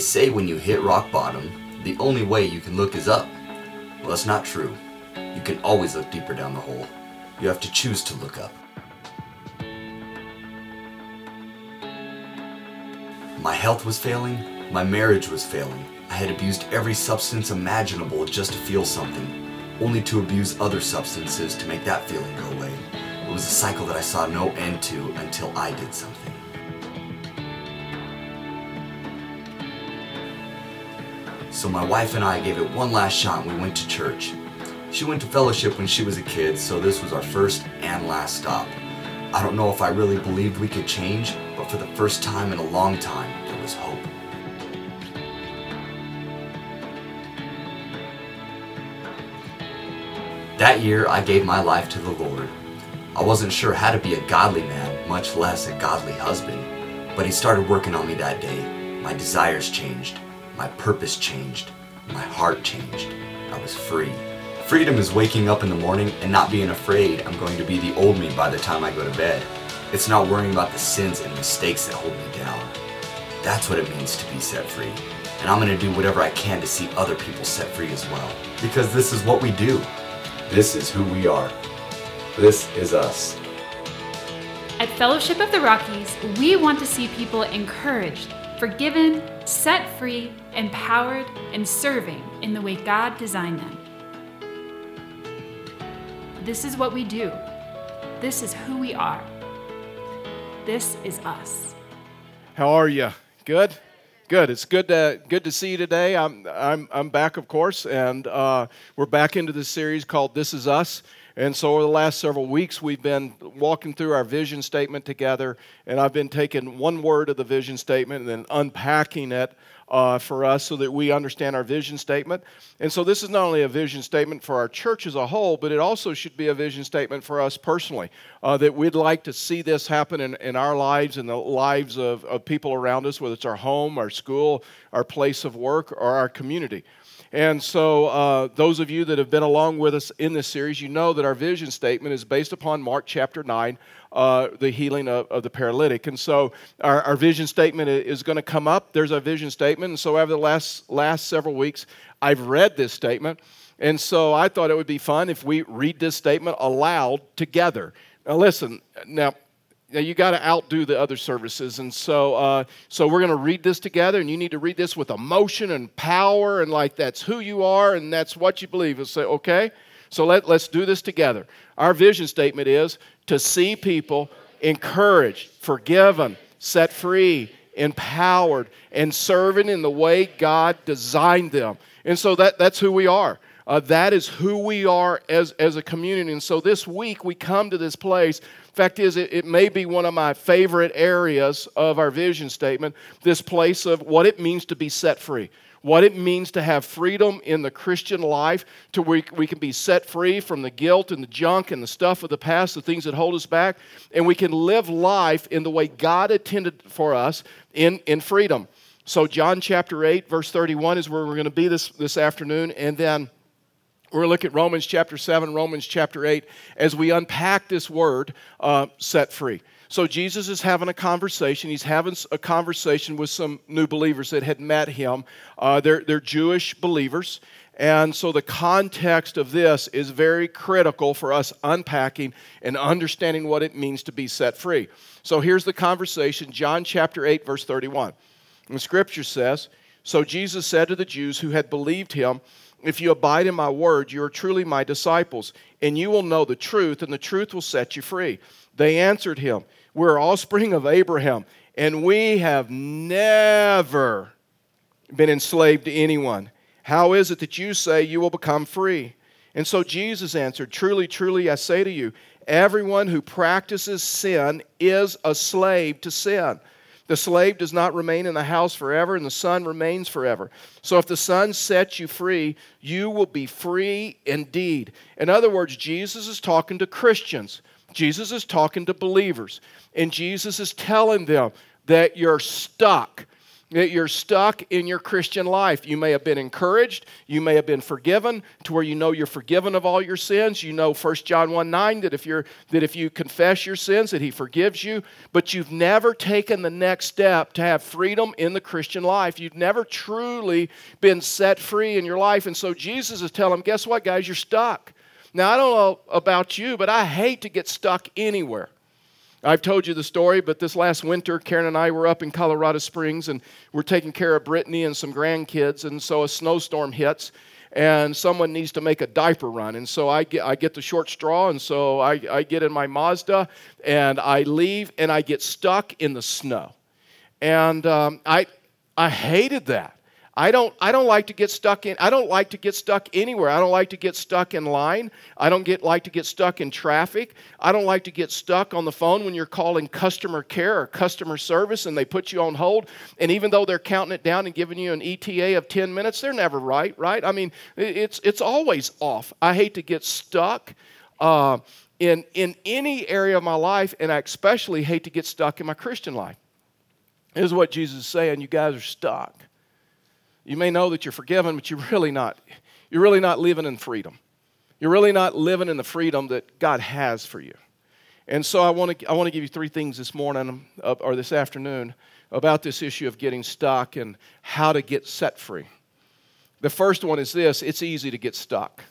say when you hit rock bottom, the only way you can look is up. Well, that's not true. You can always look deeper down the hole. You have to choose to look up. My health was failing, my marriage was failing. I had abused every substance imaginable just to feel something, only to abuse other substances to make that feeling go away. It was a cycle that I saw no end to until I did something. So my wife and I gave it one last shot and we went to church. She went to fellowship when she was a kid, so this was our first and last stop. I don't know if I really believed we could change, but for the first time in a long time, there was hope. That year, I gave my life to the Lord. I wasn't sure how to be a godly man, much less a godly husband, but He started working on me that day. My desires changed, my purpose changed, my heart changed. I was free. Freedom is waking up in the morning and not being afraid I'm going to be the old me by the time I go to bed. It's not worrying about the sins and mistakes that hold me down. That's what it means to be set free. And I'm going to do whatever I can to see other people set free as well. Because this is what we do. This is who we are. This is us. At Fellowship of the Rockies, we want to see people encouraged, forgiven, set free, empowered, and serving in the way God designed them. This is what we do. This is who we are. This is us. How are you? Good? Good. It's good to good to see you today. I'm I'm I'm back, of course, and uh, we're back into this series called "This Is Us." And so, over the last several weeks, we've been walking through our vision statement together, and I've been taking one word of the vision statement and then unpacking it uh, for us so that we understand our vision statement. And so, this is not only a vision statement for our church as a whole, but it also should be a vision statement for us personally. Uh, that we'd like to see this happen in, in our lives and the lives of, of people around us, whether it's our home, our school, our place of work, or our community. And so, uh, those of you that have been along with us in this series, you know that our vision statement is based upon Mark chapter 9, uh, the healing of, of, the paralytic. And so, our, our vision statement is going to come up. There's our vision statement. And so, over the last, last several weeks, I've read this statement. And so, I thought it would be fun if we read this statement aloud together. Now, listen, now, now you got to outdo the other services and so uh, so we're going to read this together and you need to read this with emotion and power and like that's who you are and that's what you believe. And say okay so let, let's do this together. Our vision statement is to see people encouraged forgiven set free empowered and serving in the way god designed them. And so that, that's who we are uh, that is who we are as, as a community. And so this week we come to this place Fact is, it, it may be one of my favorite areas of our vision statement this place of what it means to be set free what it means to have freedom in the Christian life, to where we can be set free from the guilt and the junk and the stuff of the past, the things that hold us back, and we can live life in the way God intended for us in, in freedom. So, John chapter 8, verse 31 is where we're going to be this, this afternoon, and then we're going to look at Romans chapter 7, Romans chapter 8, as we unpack this word, uh, set free. So Jesus is having a conversation. He's having a conversation with some new believers that had met him. Uh, they're, they're Jewish believers. And so the context of this is very critical for us unpacking and understanding what it means to be set free. So here's the conversation John chapter 8, verse 31. And the scripture says So Jesus said to the Jews who had believed him, if you abide in my word, you are truly my disciples, and you will know the truth, and the truth will set you free. They answered him, We're offspring of Abraham, and we have never been enslaved to anyone. How is it that you say you will become free? And so Jesus answered, Truly, truly, I say to you, everyone who practices sin is a slave to sin. The slave does not remain in the house forever, and the son remains forever. So if the son sets you free, you will be free indeed. In other words, Jesus is talking to Christians, Jesus is talking to believers, and Jesus is telling them that you're stuck that you're stuck in your Christian life. You may have been encouraged, you may have been forgiven to where you know you're forgiven of all your sins. You know 1 John 1 9 that if you're that if you confess your sins, that he forgives you, but you've never taken the next step to have freedom in the Christian life. You've never truly been set free in your life. And so Jesus is telling them, guess what, guys, you're stuck. Now I don't know about you, but I hate to get stuck anywhere. I've told you the story, but this last winter, Karen and I were up in Colorado Springs and we're taking care of Brittany and some grandkids. And so a snowstorm hits and someone needs to make a diaper run. And so I get, I get the short straw. And so I, I get in my Mazda and I leave and I get stuck in the snow. And um, I, I hated that. I don't, I don't like to get stuck in, I don't like to get stuck anywhere. I don't like to get stuck in line. I don't get, like to get stuck in traffic. I don't like to get stuck on the phone when you're calling customer care or customer service and they put you on hold. And even though they're counting it down and giving you an ETA of 10 minutes, they're never right, right? I mean, it's, it's always off. I hate to get stuck. Uh, in, in any area of my life, and I especially hate to get stuck in my Christian life. This is what Jesus is saying. You guys are stuck. You may know that you're forgiven, but you're really not. You're really not living in freedom. You're really not living in the freedom that God has for you. And so I want to, I want to give you three things this morning uh, or this afternoon about this issue of getting stuck and how to get set free. The first one is this it's easy to get stuck.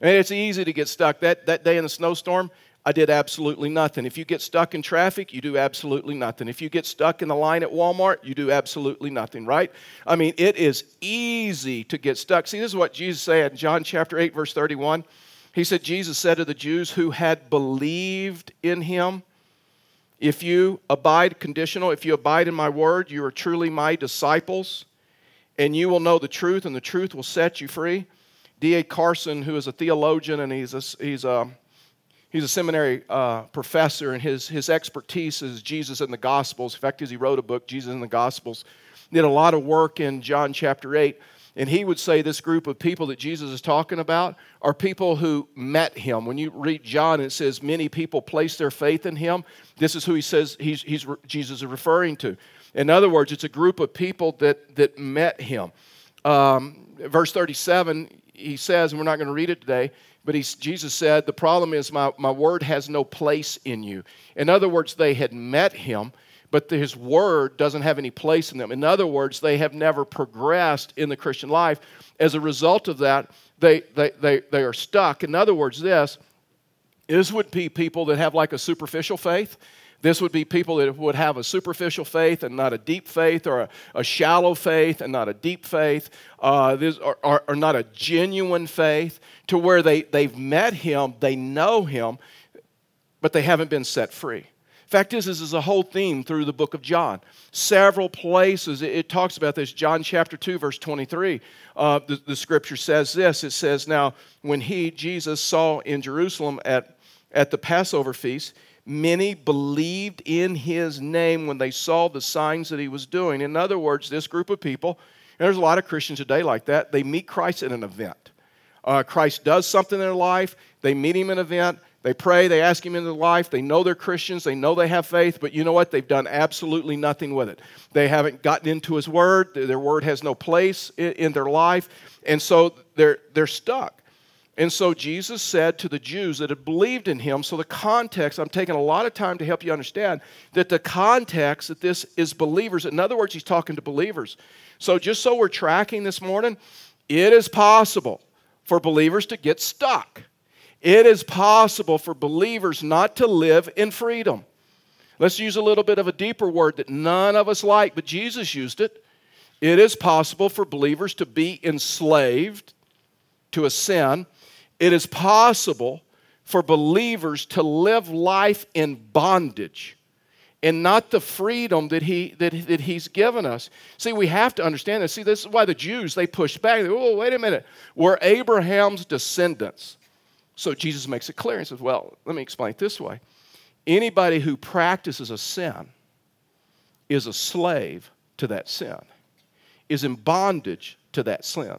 And it's easy to get stuck. That, that day in the snowstorm, I did absolutely nothing. If you get stuck in traffic, you do absolutely nothing. If you get stuck in the line at Walmart, you do absolutely nothing, right? I mean, it is easy to get stuck. See, this is what Jesus said in John chapter 8, verse 31. He said, Jesus said to the Jews who had believed in him, If you abide, conditional, if you abide in my word, you are truly my disciples, and you will know the truth, and the truth will set you free. D.A. Carson, who is a theologian and he's a, he's a He's a seminary uh, professor, and his, his expertise is Jesus and the Gospels. In fact, as he wrote a book, Jesus and the Gospels, did a lot of work in John chapter 8. And he would say this group of people that Jesus is talking about are people who met him. When you read John, it says many people place their faith in him. This is who he says he's, he's, Jesus is referring to. In other words, it's a group of people that, that met him. Um, verse 37, he says, and we're not going to read it today, but he, Jesus said, The problem is my, my word has no place in you. In other words, they had met him, but his word doesn't have any place in them. In other words, they have never progressed in the Christian life. As a result of that, they, they, they, they are stuck. In other words, this, this would be people that have like a superficial faith. This would be people that would have a superficial faith and not a deep faith, or a, a shallow faith and not a deep faith, uh, this, or, or, or not a genuine faith, to where they, they've met Him, they know Him, but they haven't been set free. Fact is, this is a whole theme through the book of John. Several places it, it talks about this. John chapter 2, verse 23, uh, the, the scripture says this it says, Now, when he, Jesus, saw in Jerusalem at, at the Passover feast, Many believed in his name when they saw the signs that he was doing. In other words, this group of people, and there's a lot of Christians today like that, they meet Christ at an event. Uh, Christ does something in their life, they meet him in an event, they pray, they ask him into their life, they know they're Christians, they know they have faith, but you know what? They've done absolutely nothing with it. They haven't gotten into his word, their word has no place in, their life, and so they're, they're stuck. And so Jesus said to the Jews that had believed in him, so the context, I'm taking a lot of time to help you understand that the context that this is believers. In other words, he's talking to believers. So just so we're tracking this morning, it is possible for believers to get stuck. It is possible for believers not to live in freedom. Let's use a little bit of a deeper word that none of us like, but Jesus used it. It is possible for believers to be enslaved to a sin it is possible for believers to live life in bondage and not the freedom that, he, that, that he's given us. See, we have to understand this. See, this is why the Jews, they push back. They, oh, wait a minute. We're Abraham's descendants. So Jesus makes it clear. He says, well, let me explain it this way. Anybody who practices a sin is a slave to that sin, is in bondage to that sin,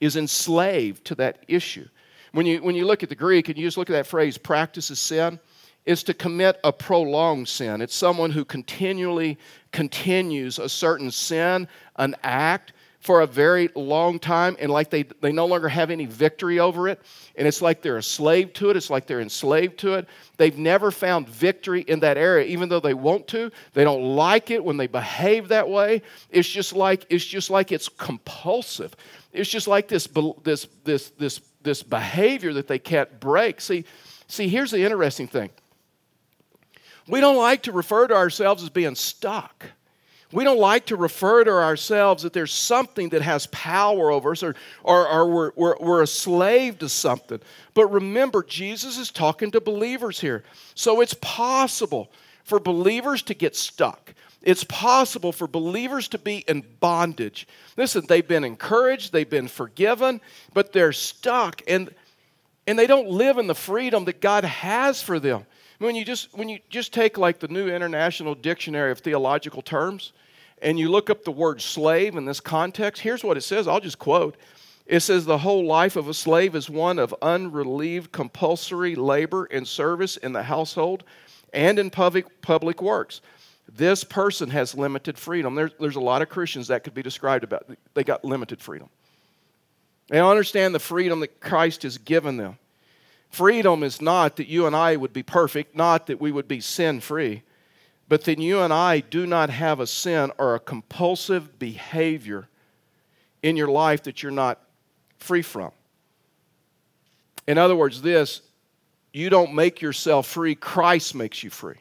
is enslaved to that issue. When you, when you look at the Greek and you just look at that phrase, practices sin, is to commit a prolonged sin. It's someone who continually continues a certain sin, an act, for a very long time and like they, they no longer have any victory over it and it's like they're a slave to it it's like they're enslaved to it. They've never found victory in that area. Even though they want to they don't like it when they behave that way. It's just like it's just like it's compulsive. It's just like this this this this this behavior that they can't break see see here's the interesting thing we don't like to refer to ourselves as being stuck we don't like to refer to ourselves that there's something that has power over us or, or, or we're, we're, we're a slave to something. But remember, Jesus is talking to believers here. So it's possible for believers to get stuck. It's possible for believers to be in bondage. Listen, they've been encouraged, they've been forgiven, but they're stuck and, and they don't live in the freedom that God has for them. When you just when you just take like the New International Dictionary of Theological Terms and you look up the word slave in this context, here's what it says. I'll just quote. It says the whole life of a slave is one of unrelieved compulsory labor and service in the household and in public public works. This person has limited freedom. There's, there's a lot of Christians that could be described about. They got limited freedom. They don't understand the freedom that Christ has given them. Freedom is not that you and I would be perfect, not that we would be sin free, but that you and I do not have a sin or a compulsive behavior in your life that you're not free from. In other words, this you don't make yourself free, Christ makes you free.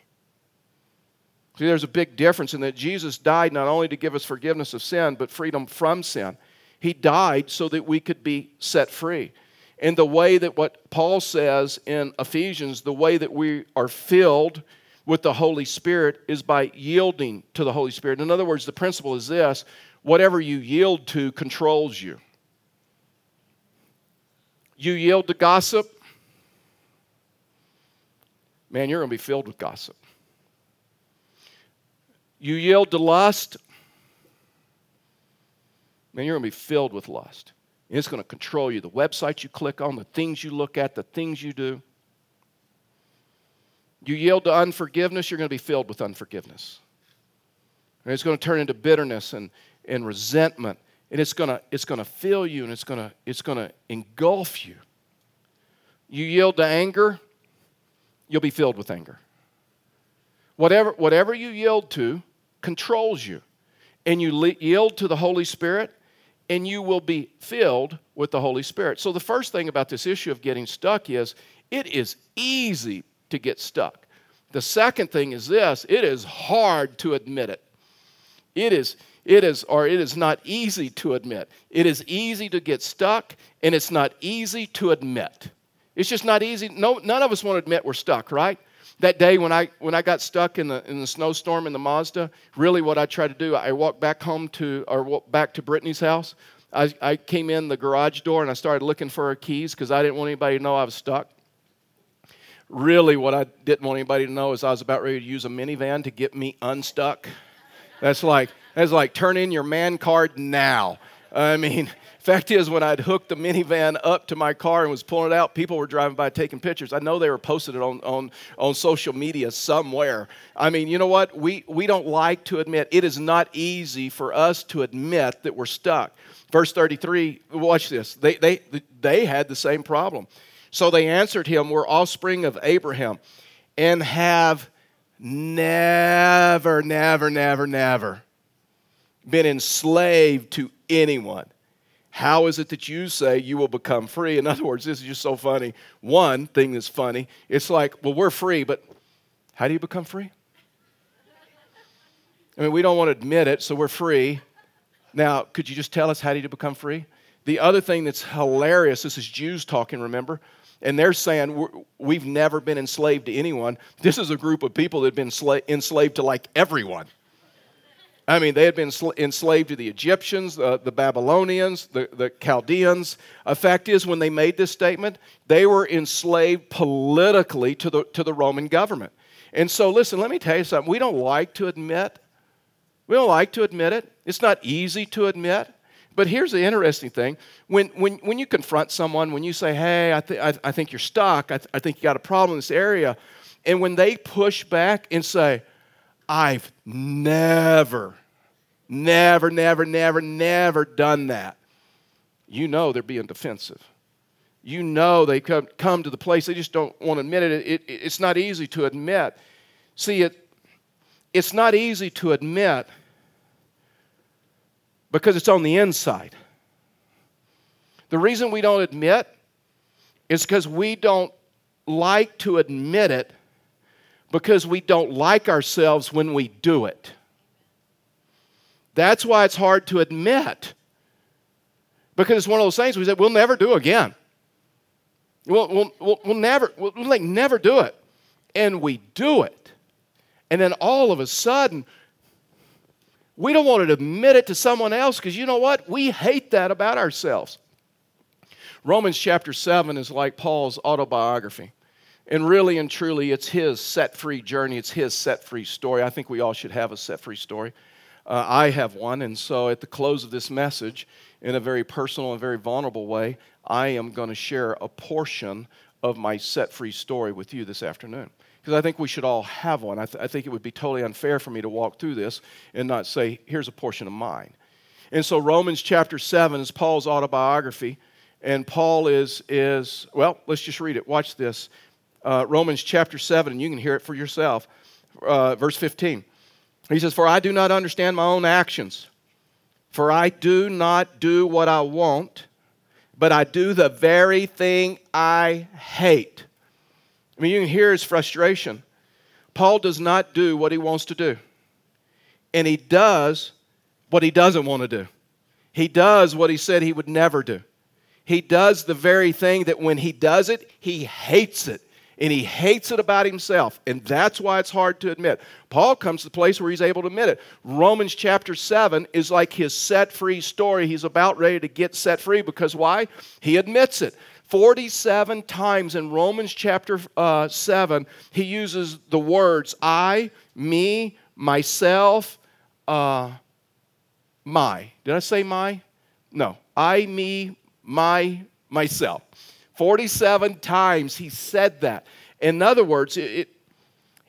See, there's a big difference in that Jesus died not only to give us forgiveness of sin, but freedom from sin. He died so that we could be set free. And the way that what Paul says in Ephesians, the way that we are filled with the Holy Spirit is by yielding to the Holy Spirit. In other words, the principle is this whatever you yield to controls you. You yield to gossip, man, you're going to be filled with gossip. You yield to lust, man, you're going to be filled with lust. It's going to control you. The websites you click on, the things you look at, the things you do. You yield to unforgiveness, you're going to be filled with unforgiveness. And it's going to turn into bitterness and, and resentment. And it's going to, it's going to fill you and it's going to, it's going to engulf you. You yield to anger, you'll be filled with anger. Whatever, whatever you yield to controls you. And you yield to the Holy Spirit, and you will be filled with the Holy Spirit. So, the first thing about this issue of getting stuck is it is easy to get stuck. The second thing is this it is hard to admit it. It is, it is, or it is not easy to admit. It is easy to get stuck, and it's not easy to admit. It's just not easy. No, none of us want to admit we're stuck, right? That day when I when I got stuck in the in the snowstorm in the Mazda, really what I tried to do, I walked back home to or back to Brittany's house. I, I came in the garage door and I started looking for her keys because I didn't want anybody to know I was stuck. Really, what I didn't want anybody to know is I was about ready to use a minivan to get me unstuck. That's like that's like turn in your man card now. I mean, Fact is, when I'd hooked the minivan up to my car and was pulling it out, people were driving by taking pictures. I know they were posted it on, on, on social media somewhere. I mean, you know what? We, we don't like to admit, it is not easy for us to admit that we're stuck. Verse 33, watch this. They, they, they had the same problem. So they answered him, We're offspring of Abraham and have never, never, never, never been enslaved to anyone. How is it that you say you will become free? In other words, this is just so funny. One thing that's funny, it's like, well, we're free, but how do you become free? I mean, we don't want to admit it, so we're free. Now, could you just tell us how do you become free? The other thing that's hilarious, this is Jews talking, remember? And they're saying we've never been enslaved to anyone. This is a group of people that have been enslaved to like everyone. I mean, they had been enslaved to the Egyptians, uh, the Babylonians, the, the Chaldeans. A fact is, when they made this statement, they were enslaved politically to the, to the Roman government. And so, listen, let me tell you something. We don't like to admit, we don't like to admit it. It's not easy to admit. But here's the interesting thing when, when, when you confront someone, when you say, hey, I, th- I, I think you're stuck, I, th- I think you got a problem in this area, And when they push back and say, I've never, never, never, never, never done that, you know they're being defensive. You know they come, come to the place, they just don't want to admit it. It, it. It's not easy to admit. See, it, it's not easy to admit because it's on the inside. The reason we don't admit is because we don't like to admit it because we don't like ourselves when we do it. That's why it's hard to admit. Because it's one of those things we said we'll never do again. We'll, we'll, we'll, we'll never, we'll, like never do it. And we do it. And then all of a sudden, we don't want to admit it to someone else because you know what? We hate that about ourselves. Romans chapter 7 is like Paul's autobiography. And really and truly, it's his set free journey. It's his set free story. I think we all should have a set free story. Uh, I have one. And so at the close of this message, in a very personal and very vulnerable way, I am going to share a portion of my set free story with you this afternoon. Because I think we should all have one. I, th- I think it would be totally unfair for me to walk through this and not say, here's a portion of mine. And so Romans chapter 7 is Paul's autobiography. And Paul is, is well, let's just read it. Watch this. Uh, Romans chapter 7, and you can hear it for yourself. Uh, verse 15. He says, For I do not understand my own actions, for I do not do what I want, but I do the very thing I hate. I mean, you can hear his frustration. Paul does not do what he wants to do, and he does what he doesn't want to do. He does what he said he would never do he does the very thing that when he does it, he hates it. And he hates it about himself. And that's why it's hard to admit. Paul comes to the place where he's able to admit it. Romans chapter 7 is like his set free story. He's about ready to get set free because why? He admits it. 47 times in Romans chapter uh, 7, he uses the words I, me, myself, uh, my. Did I say my? No. I, me, my myself. 47 times he said that. In other words, it,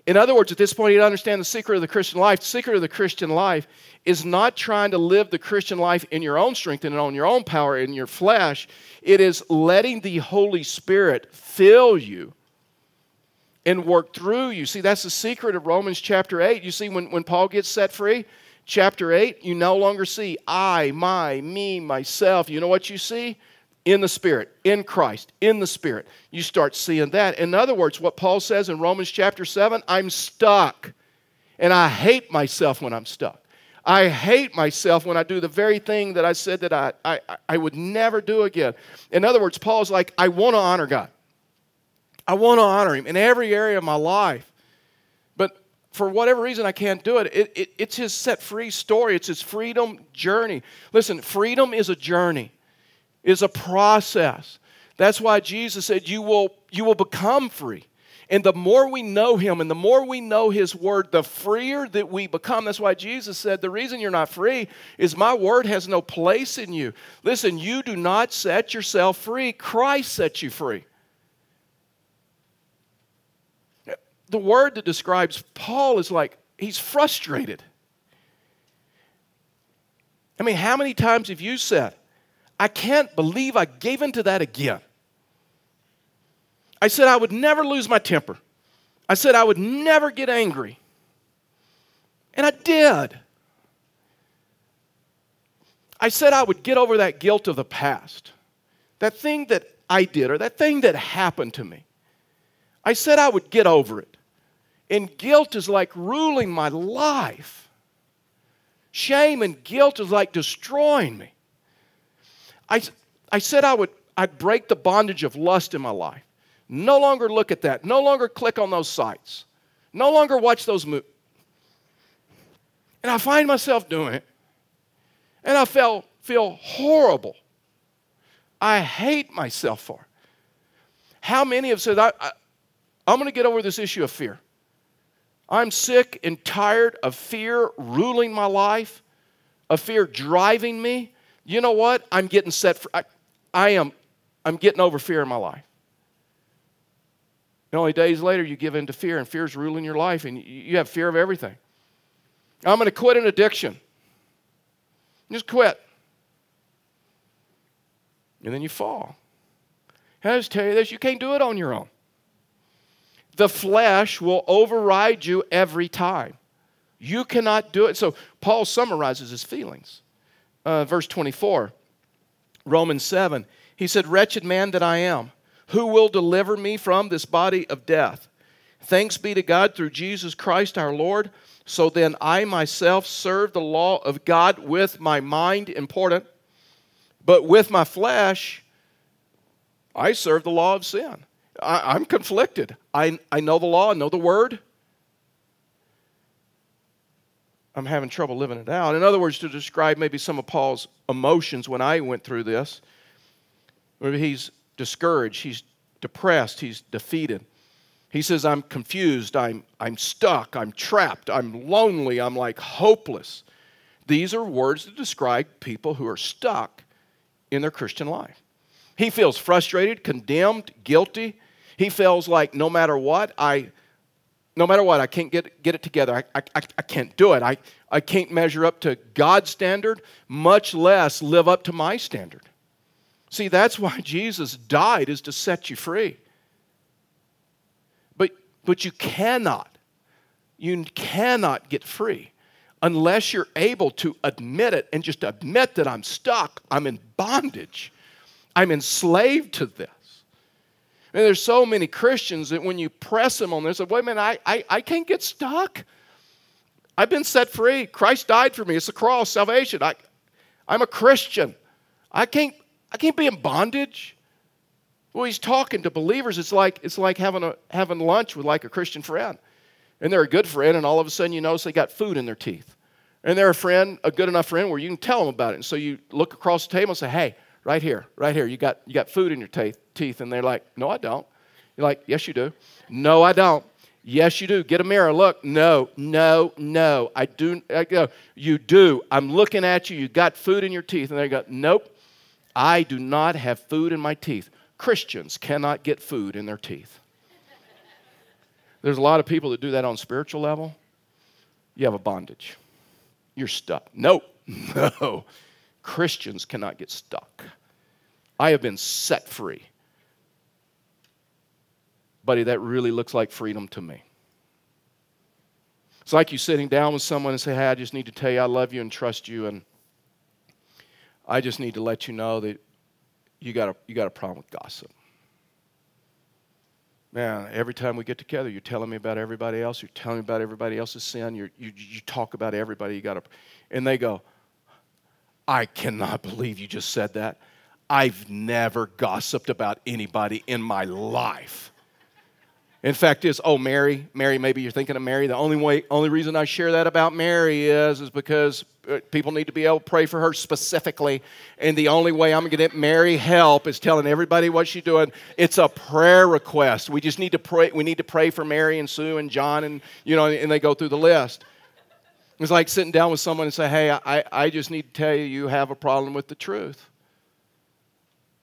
in other words, at this point, you understand the secret of the Christian life. The secret of the Christian life is not trying to live the Christian life in your own strength and on your own power in your flesh. It is letting the Holy Spirit fill you and work through you. See, that's the secret of Romans chapter 8. You see, when, when Paul gets set free, chapter 8, you no longer see I, my, me, myself. You know what you see? In the Spirit, in Christ, in the Spirit. You start seeing that. In other words, what Paul says in Romans chapter 7 I'm stuck. And I hate myself when I'm stuck. I hate myself when I do the very thing that I said that I, I, I would never do again. In other words, Paul's like, I want to honor God. I want to honor Him in every area of my life. But for whatever reason, I can't do it. It, it. It's His set free story, it's His freedom journey. Listen, freedom is a journey is a process. That's why Jesus said, You will, you will become free. And the more we know Him and the more we know His Word, the freer that we become. That's why Jesus said, The reason you're not free is my Word has no place in you. Listen, you do not set yourself free, Christ sets you free. The word that describes Paul is like, he's frustrated. I mean, how many times have you said, I can't believe I gave into that again. I said I would never lose my temper. I said I would never get angry. And I did. I said I would get over that guilt of the past, that thing that I did or that thing that happened to me. I said I would get over it. And guilt is like ruling my life. Shame and guilt is like destroying me. I, I said I would I'd break the bondage of lust in my life. No longer look at that. No longer click on those sites. No longer watch those movies. And I find myself doing it. And I feel, feel horrible. I hate myself for it. How many have said, I, I, I'm going to get over this issue of fear? I'm sick and tired of fear ruling my life, of fear driving me, you know what? I'm getting set for, I, I am, I'm getting over fear in my life. And only days later, you give in to fear, and fear is ruling your life, and you have fear of everything. I'm going to quit an addiction. Just quit. And then you fall. And I just tell you this you can't do it on your own. The flesh will override you every time. You cannot do it. So Paul summarizes his feelings. Uh, verse 24, Romans 7. He said, Wretched man that I am, who will deliver me from this body of death? Thanks be to God through Jesus Christ our Lord. So then I myself serve the law of God with my mind, important, but with my flesh, I serve the law of sin. I, am conflicted. I, I know the law, I know the word. I'm having trouble living it out. In other words, to describe maybe some of Paul's emotions when I went through this, maybe he's discouraged, he's depressed, he's defeated. He says, I'm confused, I'm, I'm stuck, I'm trapped, I'm lonely, I'm like hopeless. These are words that describe people who are stuck in their Christian life. He feels frustrated, condemned, guilty. He feels like no matter what, I no matter what, I can't get, get it together. I, I, I can't do it. I, I can't measure up to God's standard, much less live up to my standard. See, that's why Jesus died, is to set you free. But, but you cannot, you cannot get free unless you're able to admit it and just admit that I'm stuck, I'm in bondage, I'm enslaved to this. And there's so many Christians that when you press them on this, wait a minute, I, I, I can't get stuck. I've been set free. Christ died for me. It's the cross, salvation. I, I'm a Christian. I can't, I can't be in bondage. Well, he's talking to believers. It's like, it's like having, a, having lunch with like a Christian friend. And they're a good friend, and all of a sudden you notice they got food in their teeth. And they're a friend, a good enough friend where you can tell them about it. And so you look across the table and say, hey, right here, right here, you got, you got food in your teeth teeth. And they're like, No, I don't. You're like, Yes, you do. No, I don't. Yes, you do. Get a mirror. Look. No, no, no. I do. I go, you do. I'm looking at you. You got food in your teeth. And they go, Nope. I do not have food in my teeth. Christians cannot get food in their teeth. There's a lot of people that do that on spiritual level. You have a bondage. You're stuck. Nope. No. Christians cannot get stuck. I have been set free buddy, that really looks like freedom to me. It's like you sitting down with someone and say, Hey, I just need to tell you I love you and trust you, and I just need to let you know that you got a, you got a problem with gossip. Man, every time we get together, you're telling me about everybody else. You're telling me about everybody else's sin. You're, you you talk about everybody. You got to, and they go, I cannot believe you just said that. I've never gossiped about anybody in my life. In fact, is oh Mary, Mary. Maybe you're thinking of Mary. The only way, only reason I share that about Mary is is because uh, people need to be able to pray for her specifically, and the only way I'm going to get Mary help is telling everybody what she's doing. It's a prayer request. We just need to pray. We need to pray for Mary and Sue and John, and you know, and they go through the list. It's like sitting down with someone and say, "Hey, I, I just need to tell you you have a problem with the truth."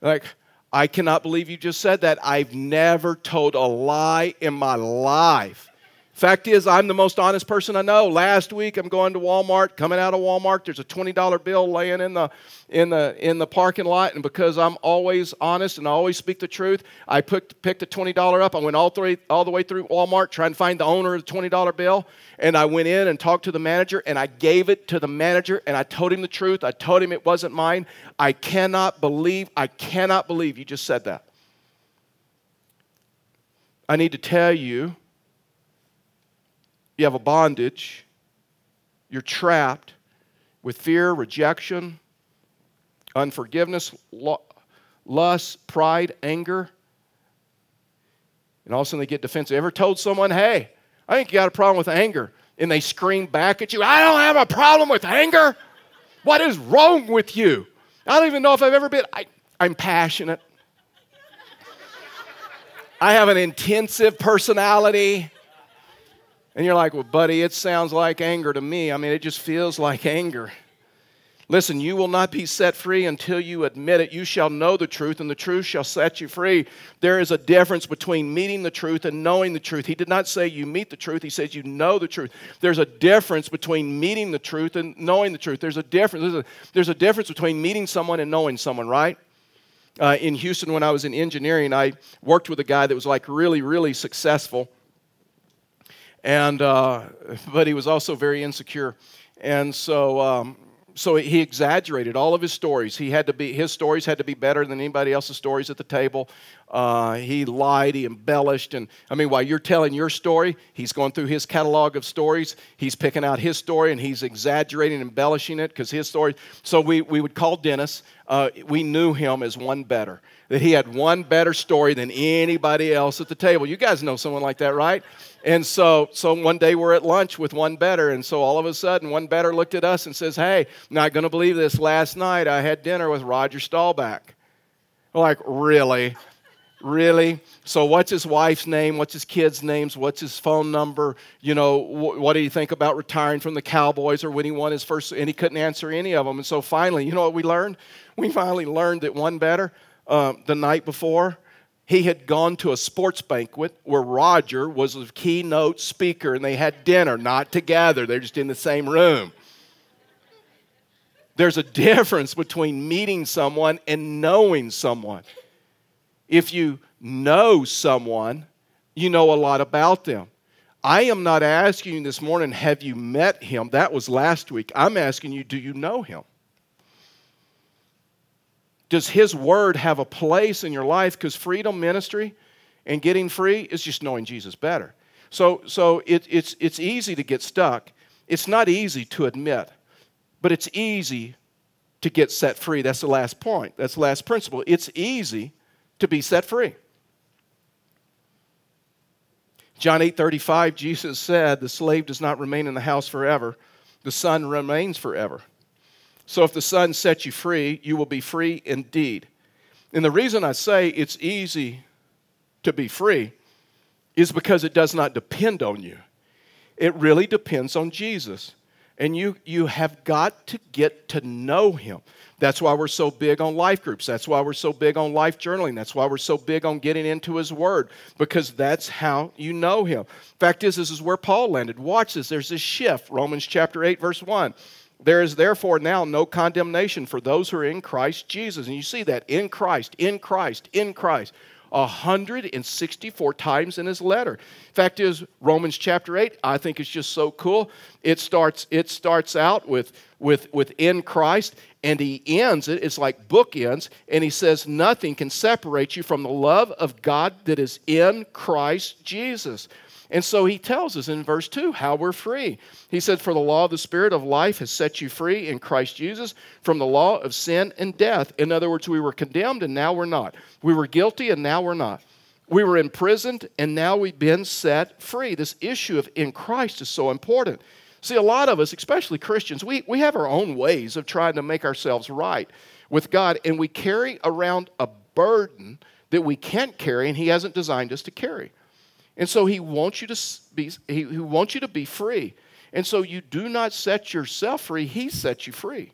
Like I cannot believe you just said that. I've never told a lie in my life. Fact is, I'm the most honest person I know. Last week, I'm going to Walmart, coming out of Walmart. There's a $20 bill laying in the, in the, in the parking lot. And because I'm always honest and I always speak the truth, I picked, picked the $20 up. I went all, three, all the way through Walmart trying to find the owner of the $20 bill. And I went in and talked to the manager and I gave it to the manager and I told him the truth. I told him it wasn't mine. I cannot believe, I cannot believe you just said that. I need to tell you you have a bondage, you're trapped with fear, rejection, unforgiveness, lust, pride, anger. And all of a sudden they get defensive. Ever told someone, hey, I think you got a problem with anger? And they scream back at you, I don't have a problem with anger. What is wrong with you? I don't even know if I've ever been. I, I'm passionate. I have an intensive personality. And you're like, well, buddy, it sounds like anger to me. I mean, it just feels like anger. Listen, you will not be set free until you admit it. You shall know the truth, and the truth shall set you free. There is a difference between meeting the truth and knowing the truth. He did not say you meet the truth, he says you know the truth. There's a difference between meeting the truth and knowing the truth. There's a difference. There's a, there's a difference between meeting someone and knowing someone, right? Uh, in Houston, when I was in engineering, I worked with a guy that was like really, really successful. And, uh, but he was also very insecure. And so um, so he exaggerated all of his stories. He had to be his stories had to be better than anybody else's stories at the table. Uh, he lied, he embellished, and I mean, while you're telling your story, he's going through his catalog of stories. He's picking out his story and he's exaggerating, embellishing it because his story. So we we would call Dennis. Uh, we knew him as one better. That he had one better story than anybody else at the table. You guys know someone like that, right? And so, so one day we're at lunch with one better, and so all of a sudden, one better looked at us and says, Hey, not going to believe this. Last night I had dinner with Roger Staubach. We're like, Really? Really? So, what's his wife's name? What's his kids' names? What's his phone number? You know, wh- what do you think about retiring from the Cowboys or when he won his first? And he couldn't answer any of them. And so, finally, you know what we learned? We finally learned that one better uh, the night before he had gone to a sports banquet where Roger was a keynote speaker and they had dinner, not together, they're just in the same room. There's a difference between meeting someone and knowing someone. If you know someone, you know a lot about them. I am not asking you this morning, have you met him? That was last week. I'm asking you, do you know him? Does His Word have a place in your life? Because freedom ministry and getting free is just knowing Jesus better. So, so it, it's, it's easy to get stuck. It's not easy to admit, but it's easy to get set free. That's the last point. That's the last principle. It's easy to be set free. John 8 35, Jesus said, The slave does not remain in the house forever, the son remains forever. So if the Son sets you free, you will be free indeed. And the reason I say it's easy to be free is because it does not depend on you. It really depends on Jesus. And you, you have got to get to know him. That's why we're so big on life groups. That's why we're so big on life journaling. That's why we're so big on getting into his word, because that's how you know him. Fact is, this is where Paul landed. Watch this. There's this shift. Romans chapter 8, verse 1. There is therefore now no condemnation for those who are in Christ Jesus. And you see that in Christ, in Christ, in Christ. 164 times in his letter. Fact is, Romans chapter 8, I think it's just so cool. It starts, it starts out with, with, with in Christ, and he ends it, it's like bookends, and he says, Nothing can separate you from the love of God that is in Christ Jesus. And so he tells us in verse 2 how we're free. He said, For the law of the Spirit of life has set you free in Christ Jesus from the law of sin and death. In other words, we were condemned and now we're not. We were guilty and now we're not. We were imprisoned and now we've been set free. This issue of in Christ is so important. See, a lot of us, especially Christians, we, we have our own ways of trying to make ourselves right with God, and we carry around a burden that we can't carry and He hasn't designed us to carry. And so he wants you to be he, he wants you to be free. And so you do not set yourself free, he sets you free.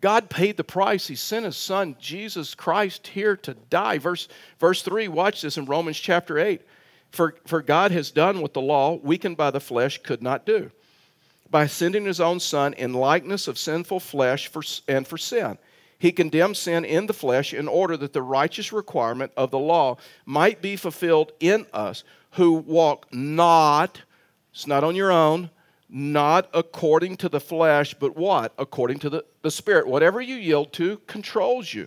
God paid the price. He sent his son, Jesus Christ, here to die. Verse, verse 3, watch this in Romans chapter 8. For, for God has done what the law, weakened by the flesh, could not do by sending his own son in likeness of sinful flesh for, and for sin he condemned sin in the flesh in order that the righteous requirement of the law might be fulfilled in us who walk not, it's not on your own, not according to the flesh, but what? According to the, the Spirit. Whatever you yield to controls you.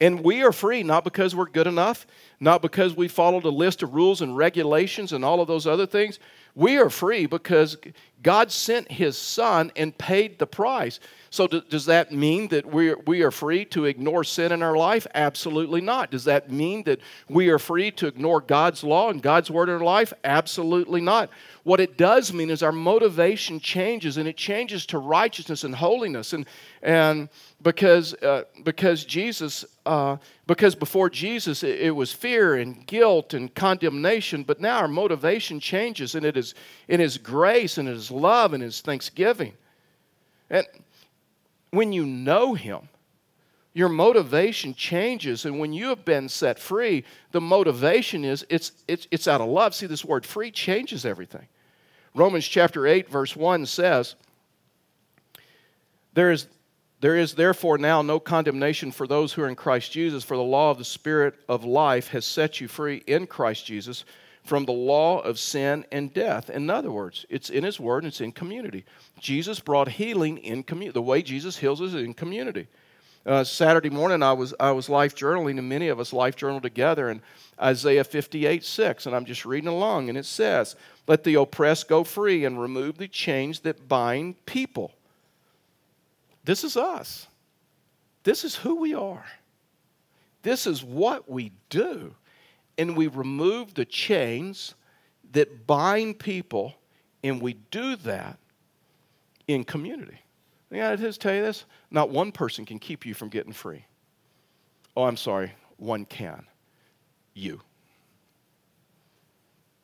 And we are free not because we're good enough, not because we followed a list of rules and regulations and all of those other things. We are free because God sent His Son and paid the price. So, does that mean that we are, we are free to ignore sin in our life? Absolutely not. Does that mean that we are free to ignore God's law and God's word in our life? Absolutely not. What it does mean is our motivation changes, and it changes to righteousness and holiness. And, and because, uh, because Jesus, uh, because before Jesus it, it, was fear and guilt and condemnation, but now our motivation changes, and it is, it is grace and it is love and his thanksgiving. And when you know Him, your motivation changes. And when you have been set free, the motivation is it's, it's, it's out of love. See, this word free changes everything. Romans chapter 8, verse 1 says, There is, there is therefore now no condemnation for those who are in Christ Jesus, for the law of the Spirit of life has set you free in Christ Jesus from the law of sin and death. In other words, it's in His Word and it's in community. Jesus brought healing in community. The way Jesus heals is in community. Uh, Saturday morning, I was, I was life journaling, and many of us life journal together, and Isaiah 58 6, and I'm just reading along, and it says, Let the oppressed go free and remove the chains that bind people. This is us. This is who we are. This is what we do and we remove the chains that bind people, and we do that in community. Yeah, I just tell you this not one person can keep you from getting free. Oh, I'm sorry, one can. You.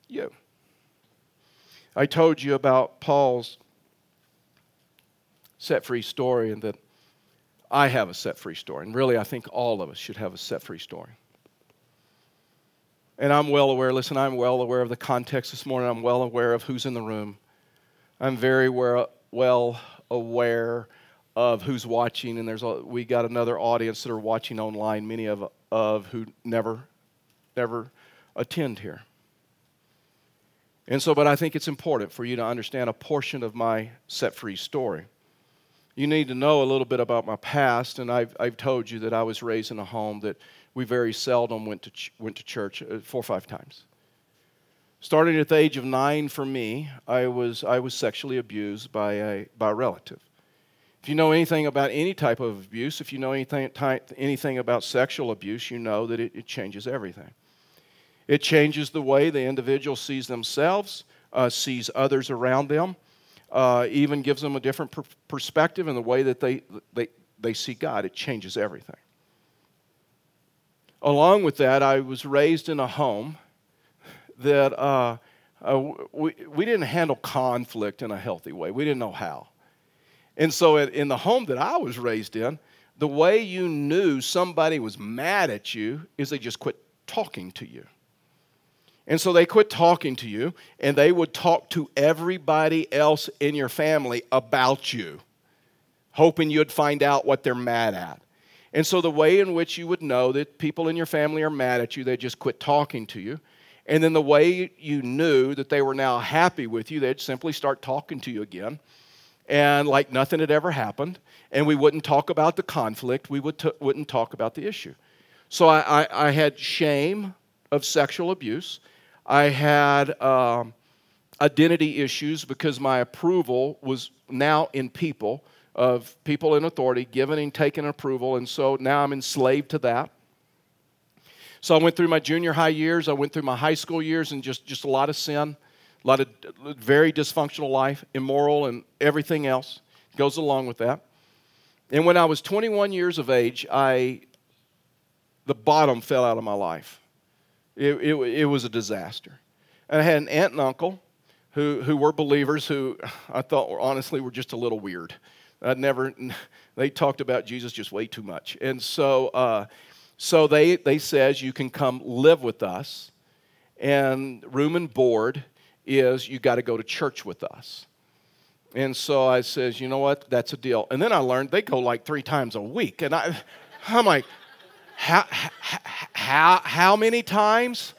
You. I told you about Paul's set free story and that I have a set free story. And really, I think all of us should have a set free story. And I'm well aware, listen, I'm well aware of the context this morning. I'm well aware of who's in the room. I'm very well aware of who's watching, and there's a, we got another audience that are watching online, many of, of who never, never attend here. And so, but I think it's important for you to understand a portion of my set free story. You need to know a little bit about my past, and I've, I've told you that I was raised in a home that we very seldom went to, ch- went to church uh, four or five times. Starting at the age of nine for me, I was, I was sexually abused by a, by a relative. If you know anything about any type of abuse, if you know anything, anything about sexual abuse, you know that it, it changes everything. It changes the way the individual sees themselves, uh, sees others around them, uh, even gives them a different per- perspective in the way that they, they, they see God. It changes everything. Along with that, I was raised in a home that uh, uh, we, we didn't handle conflict in a healthy way. We didn't know how. And so, in the home that I was raised in, the way you knew somebody was mad at you is they just quit talking to you. And so they quit talking to you, and they would talk to everybody else in your family about you, hoping you'd find out what they're mad at. And so, the way in which you would know that people in your family are mad at you, they just quit talking to you. And then, the way you knew that they were now happy with you, they'd simply start talking to you again. And like nothing had ever happened. And we wouldn't talk about the conflict, we would t- wouldn't talk about the issue. So, I, I, I had shame of sexual abuse. I had um, identity issues because my approval was now in people of people in authority giving and taking approval, and so now I'm enslaved to that. So I went through my junior high years, I went through my high school years, and just, just a lot of sin, a lot of very dysfunctional life, immoral, and everything else goes along with that. And when I was 21 years of age, I the bottom fell out of my life. It, it, it was a disaster. And I had an aunt and uncle who, who were believers who I thought were honestly were just a little weird. I never, they talked about Jesus just way too much. And so, uh, so they, they says you can come live with us, and room and board is you got to go to church with us. And so I says, you know what, that's a deal. And then I learned they go like three times a week, and I, I'm like, how, how, how many times?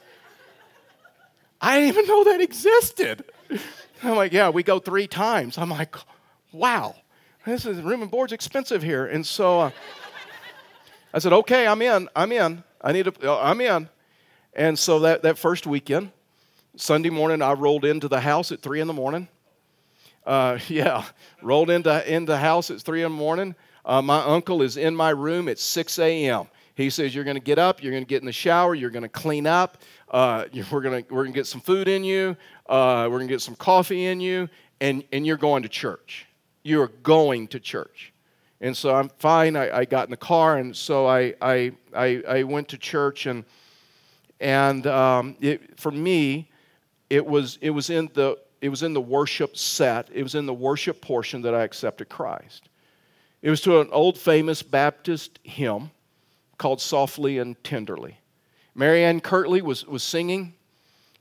I didn't even know that existed. I'm like, yeah, we go three times. I'm like, wow this is room and board's expensive here. And so uh, I said, okay, I'm in. I'm in. I need to, uh, I'm in. And so that, that first weekend, Sunday morning, I rolled into the house at three in the morning. Uh, yeah, rolled into, into the house at three in the morning. Uh, my uncle is in my room at 6 a.m. He says, You're going to get up, you're going to get in the shower, you're going to clean up, uh, we're going we're gonna get some food in you, uh, we're going to get some coffee in you, and, and you're going to church you're going to church. And so I'm fine. I, I got in the car, and so I, I, I, I went to church, and, and um, it, for me, it was, it was in the, it was in the worship set, it was in the worship portion that I accepted Christ. It was to an old famous Baptist hymn called Softly and Tenderly. Marianne Kirtley was, was singing,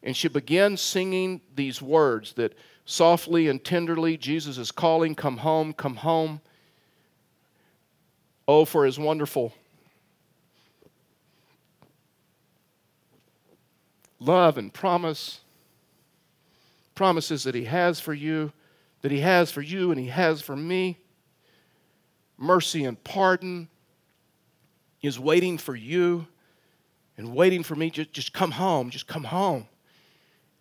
and she began singing these words that softly and tenderly Jesus is calling, Come home, come home. Oh, for his wonderful love and promise. Promises that he has for you, that he has for you, and he has for me. Mercy and pardon is waiting for you and waiting for me. Just, just come home, just come home.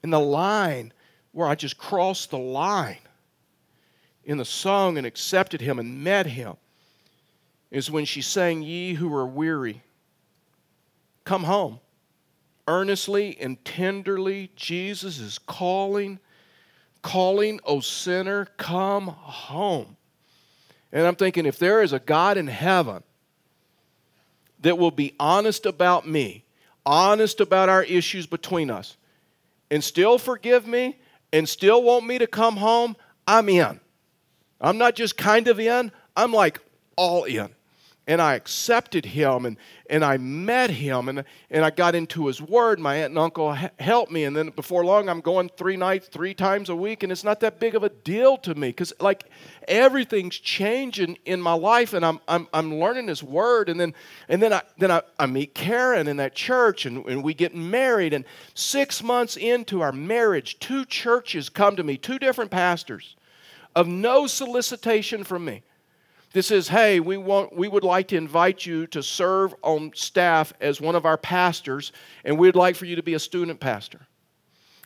In the line where I just crossed the line in the song and accepted him and met him is when she sang, Ye who are weary, come home. Earnestly and tenderly, Jesus is calling, calling, O sinner, come home. And I'm thinking, if there is a God in heaven that will be honest about me, honest about our issues between us, and still forgive me and still want me to come home, I'm in. I'm not just kind of in, I'm like all in and I accepted him and, and I met him and, and I got into his word. My aunt and uncle helped me. And then before long, I'm going three nights, three times a week, and it's not that big of a deal to me because, like, everything's changing in my life and I'm, I'm, I'm learning his word. And then, and then, I, then I, I meet Karen in that church and, and we get married. And six months into our marriage, two churches come to me, two different pastors, of no solicitation from me this is, hey, we, want, we would like to invite you to serve on staff as one of our pastors, and we'd like for you to be a student pastor.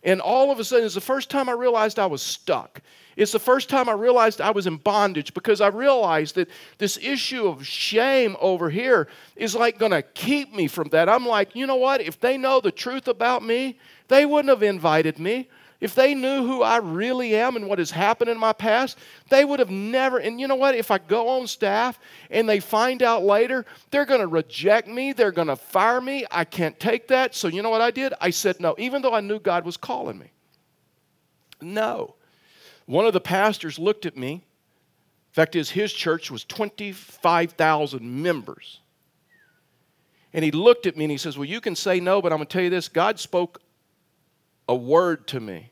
And all of a sudden, it's the first time I realized I was stuck. It's the first time I realized I was in bondage because I realized that this issue of shame over here is like going to keep me from that. I'm like, you know what? If they know the truth about me, they wouldn't have invited me. If they knew who I really am and what has happened in my past, they would have never. And you know what? If I go on staff and they find out later, they're going to reject me. They're going to fire me. I can't take that. So you know what I did? I said no, even though I knew God was calling me. No. One of the pastors looked at me. Fact, is his church was 25,000 members. And he looked at me and he says, Well, you can say no, but I'm going to tell you this God spoke a word to me.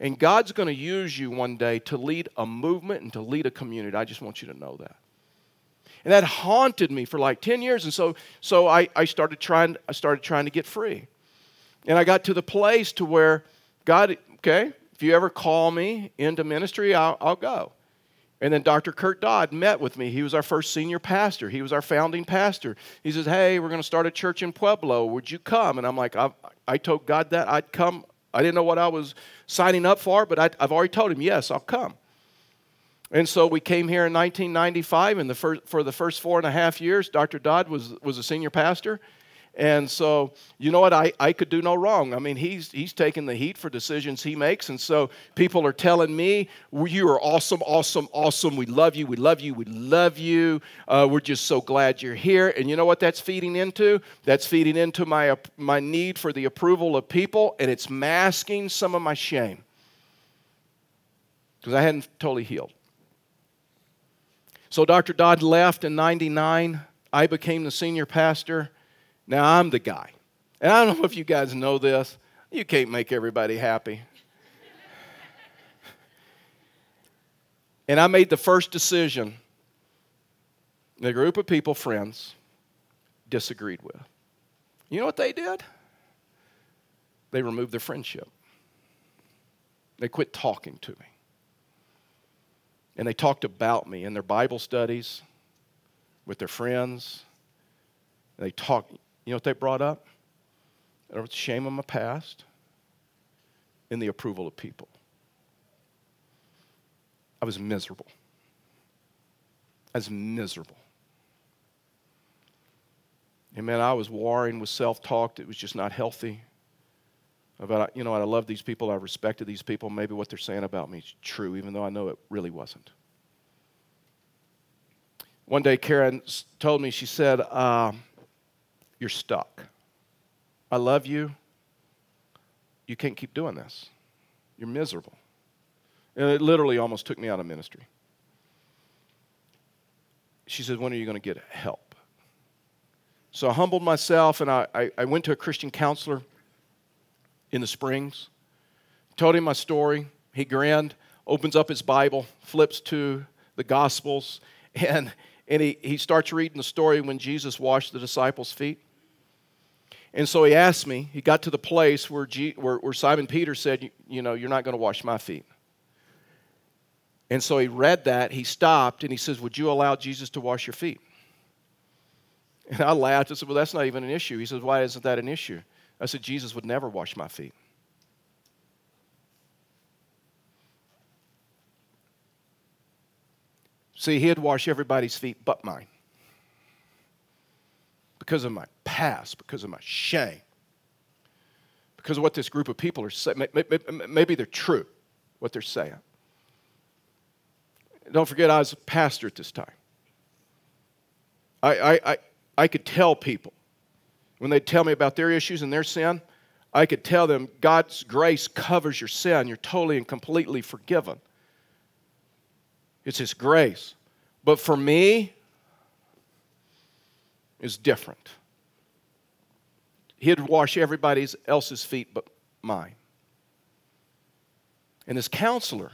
And God's going to use you one day to lead a movement and to lead a community. I just want you to know that. And that haunted me for like 10 years. And so, so I, I, started trying, I started trying to get free. And I got to the place to where God, okay, if you ever call me into ministry, I'll, I'll go. And then Dr. Kurt Dodd met with me. He was our first senior pastor. He was our founding pastor. He says, Hey, we're going to start a church in Pueblo. Would you come? And I'm like, I, I told God that I'd come I didn't know what I was signing up for, but I, have already told him, yes, I'll come. And so we came here in 1995, and the first, for the first four and a half years, Dr. Dodd was, was a senior pastor. And so, you know what? I, I could do no wrong. I mean, he's, he's taking the heat for decisions he makes. And so people are telling me, You are awesome, awesome, awesome. We love you, we love you, we love you. Uh, we're just so glad you're here. And you know what that's feeding into? That's feeding into my, my need for the approval of people, and it's masking some of my shame because I hadn't totally healed. So Dr. Dodd left in 99. I became the senior pastor. Now I'm the guy. And I don't know if you guys know this. You can't make everybody happy. and I made the first decision the group of people, friends, disagreed with. You know what they did? They removed their friendship. They quit talking to me. And they talked about me in their Bible studies, with their friends. They talked, you know what they brought up? The shame of my past and the approval of people. I was miserable. I was miserable. And man, I was warring with self talk that was just not healthy. About, you know, I love these people, I respected these people. Maybe what they're saying about me is true, even though I know it really wasn't. One day, Karen told me, she said, uh, you're stuck. I love you. You can't keep doing this. You're miserable. And it literally almost took me out of ministry. She said, When are you going to get help? So I humbled myself and I, I, I went to a Christian counselor in the Springs, told him my story. He grinned, opens up his Bible, flips to the Gospels, and, and he, he starts reading the story when Jesus washed the disciples' feet. And so he asked me, he got to the place where, G, where, where Simon Peter said, you, know, you're not going to wash my feet. And so he read that, he stopped, and he says, Would you allow Jesus to wash your feet? And I laughed. I said, Well, that's not even an issue. He says, Why isn't that an issue? I said, Jesus would never wash my feet. See, he'd wash everybody's feet but mine because of my past, because of my shame, because of what this group of people are saying. Maybe they're true, what they're saying. Don't forget, I was a pastor at this time. I, I, I, I could tell people when they tell me about their issues and their sin, I could tell them God's grace covers your sin. You're totally and completely forgiven. It's His grace. But for me, it's different. He'd wash everybody else's feet but mine. And this counselor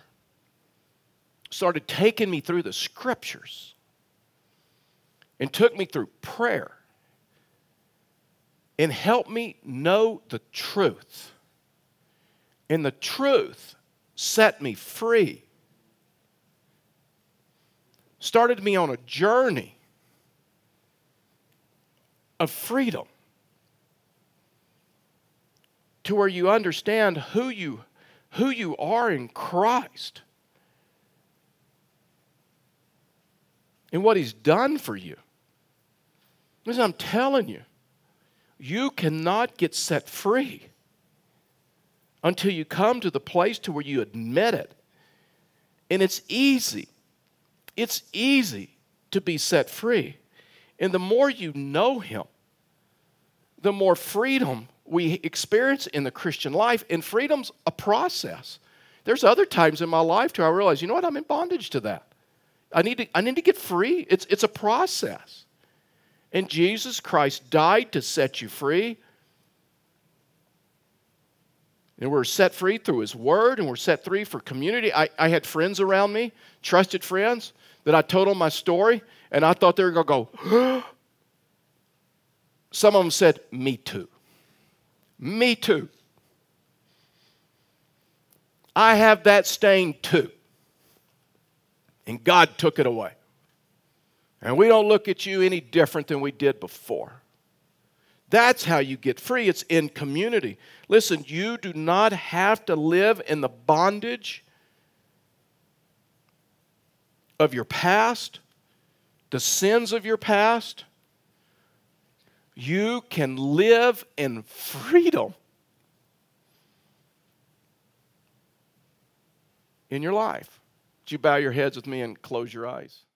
started taking me through the scriptures and took me through prayer and helped me know the truth. And the truth set me free. Started me on a journey of freedom to where you understand who you, who you are in Christ and what He's done for you. Listen, I'm telling you, you cannot get set free until you come to the place to where you admit it. And it's easy. It's easy to be set free. And the more you know Him, the more freedom we experience in the Christian life. And freedom's a process. There's other times in my life too I realize, you know what, I'm in bondage to that. I need to, I need to get free. It's, it's a process. And Jesus Christ died to set you free. And we're set free through His Word, and we're set free for community. I, I had friends around me, trusted friends, that I told them my story, and I thought they were going to go, Some of them said, Me too. Me too. I have that stain too and God took it away. And we don't look at you any different than we did before. That's how you get free. It's in community. Listen, you do not have to live in the bondage of your past, the sins of your past. You can live in freedom in your life Would you bow your heads with me and close your eyes?